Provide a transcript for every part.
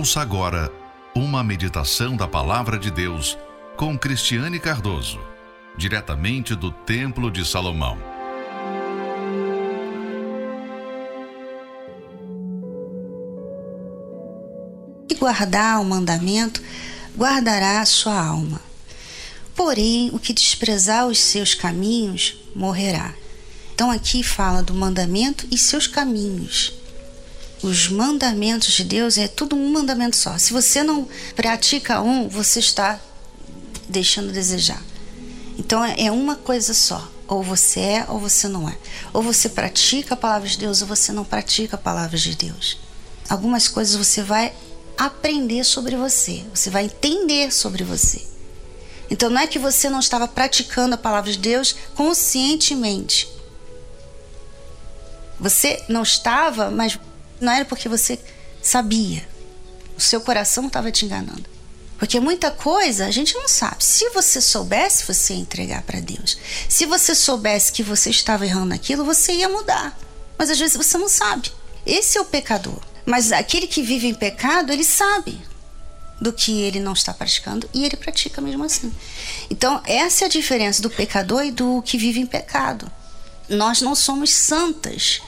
Ouça agora uma meditação da Palavra de Deus com Cristiane Cardoso, diretamente do Templo de Salomão. E guardar o mandamento, guardará a sua alma. Porém, o que desprezar os seus caminhos, morrerá. Então aqui fala do mandamento e seus caminhos os mandamentos de Deus é tudo um mandamento só. Se você não pratica um, você está deixando a desejar. Então é uma coisa só. Ou você é ou você não é. Ou você pratica a palavra de Deus ou você não pratica a palavra de Deus. Algumas coisas você vai aprender sobre você, você vai entender sobre você. Então não é que você não estava praticando a palavra de Deus conscientemente. Você não estava, mas não era porque você sabia. O seu coração estava te enganando. Porque muita coisa a gente não sabe. Se você soubesse, você ia entregar para Deus. Se você soubesse que você estava errando naquilo, você ia mudar. Mas às vezes você não sabe. Esse é o pecador. Mas aquele que vive em pecado, ele sabe do que ele não está praticando e ele pratica mesmo assim. Então, essa é a diferença do pecador e do que vive em pecado. Nós não somos santas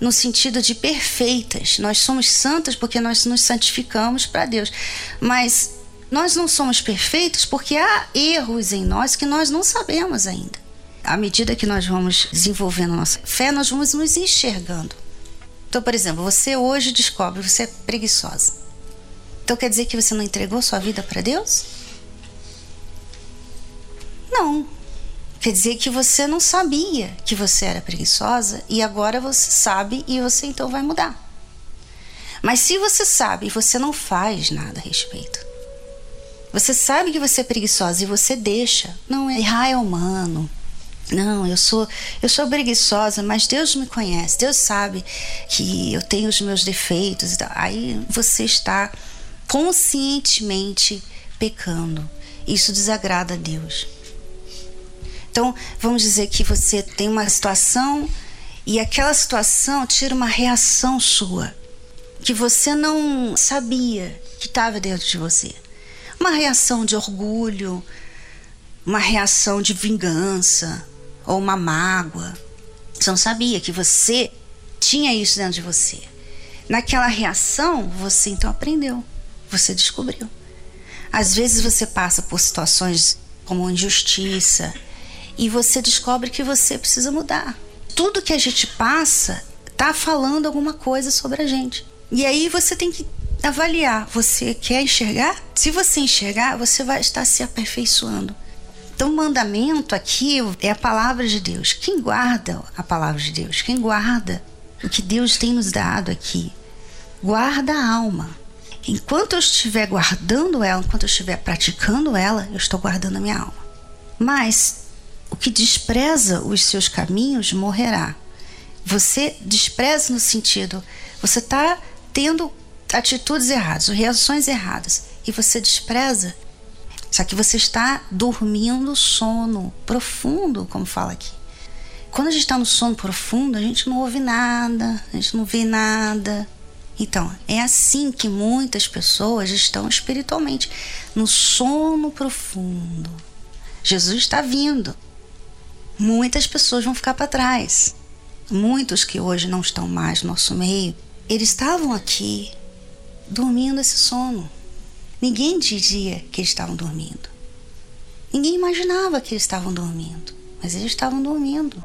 no sentido de perfeitas. Nós somos santas porque nós nos santificamos para Deus. Mas nós não somos perfeitos porque há erros em nós que nós não sabemos ainda. À medida que nós vamos desenvolvendo nossa fé, nós vamos nos enxergando. Então, por exemplo, você hoje descobre que você é preguiçosa. Então quer dizer que você não entregou sua vida para Deus? Não. Quer dizer que você não sabia que você era preguiçosa e agora você sabe e você então vai mudar. Mas se você sabe e você não faz nada a respeito, você sabe que você é preguiçosa e você deixa, não é errar é humano. Não, eu sou eu sou preguiçosa, mas Deus me conhece. Deus sabe que eu tenho os meus defeitos. Aí você está conscientemente pecando. Isso desagrada a Deus. Então, vamos dizer que você tem uma situação e aquela situação tira uma reação sua que você não sabia que estava dentro de você. Uma reação de orgulho, uma reação de vingança ou uma mágoa. Você não sabia que você tinha isso dentro de você. Naquela reação, você então aprendeu, você descobriu. Às vezes você passa por situações como injustiça, e você descobre que você precisa mudar. Tudo que a gente passa está falando alguma coisa sobre a gente. E aí você tem que avaliar. Você quer enxergar? Se você enxergar, você vai estar se aperfeiçoando. Então, mandamento aqui é a palavra de Deus. Quem guarda a palavra de Deus? Quem guarda o que Deus tem nos dado aqui? Guarda a alma. Enquanto eu estiver guardando ela, enquanto eu estiver praticando ela, eu estou guardando a minha alma. Mas o que despreza os seus caminhos morrerá. Você despreza no sentido, você está tendo atitudes erradas, reações erradas, e você despreza. Só que você está dormindo sono profundo, como fala aqui. Quando a gente está no sono profundo, a gente não ouve nada, a gente não vê nada. Então, é assim que muitas pessoas estão espiritualmente, no sono profundo. Jesus está vindo muitas pessoas vão ficar para trás. Muitos que hoje não estão mais no nosso meio, eles estavam aqui dormindo esse sono. Ninguém dizia que eles estavam dormindo. Ninguém imaginava que eles estavam dormindo, mas eles estavam dormindo.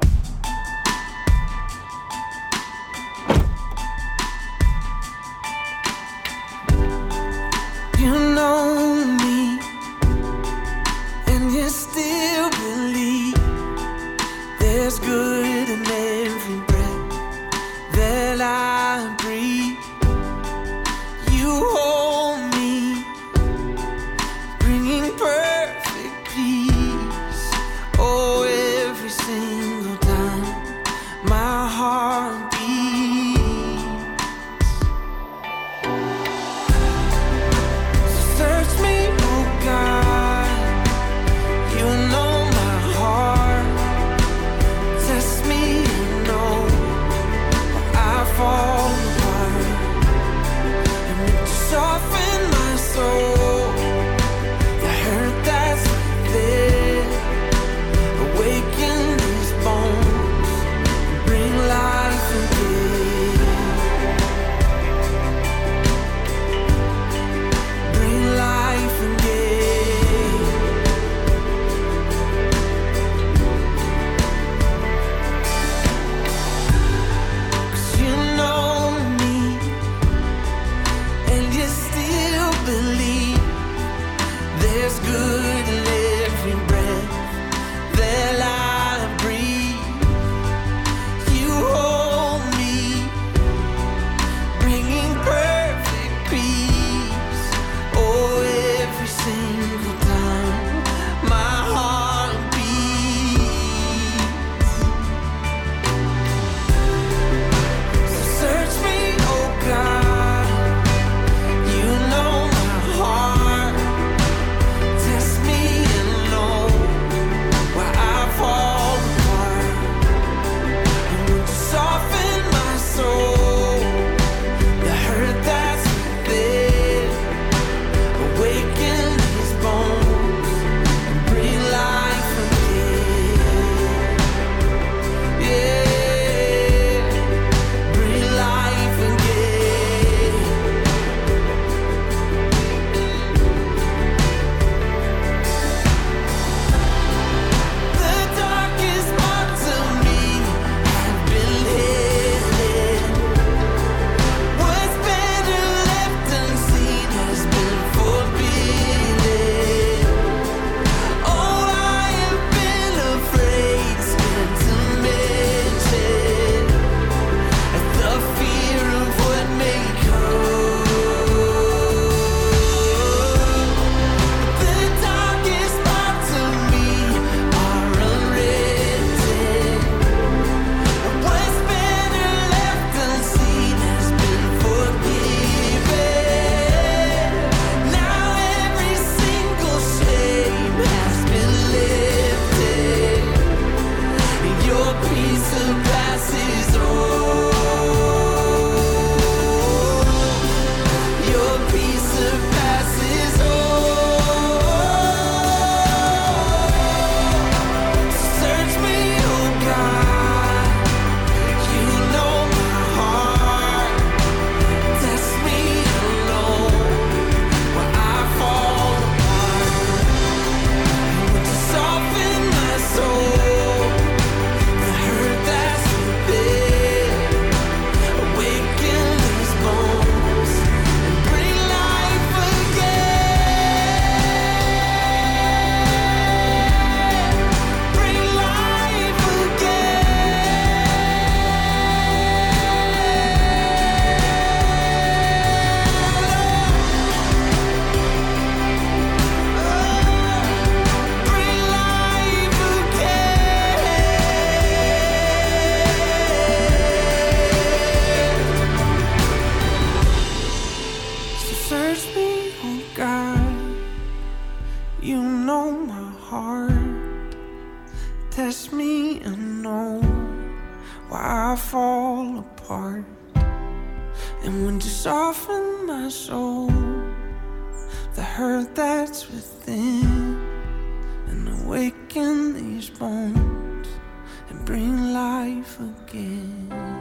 The hurt that's within, and awaken these bones and bring life again.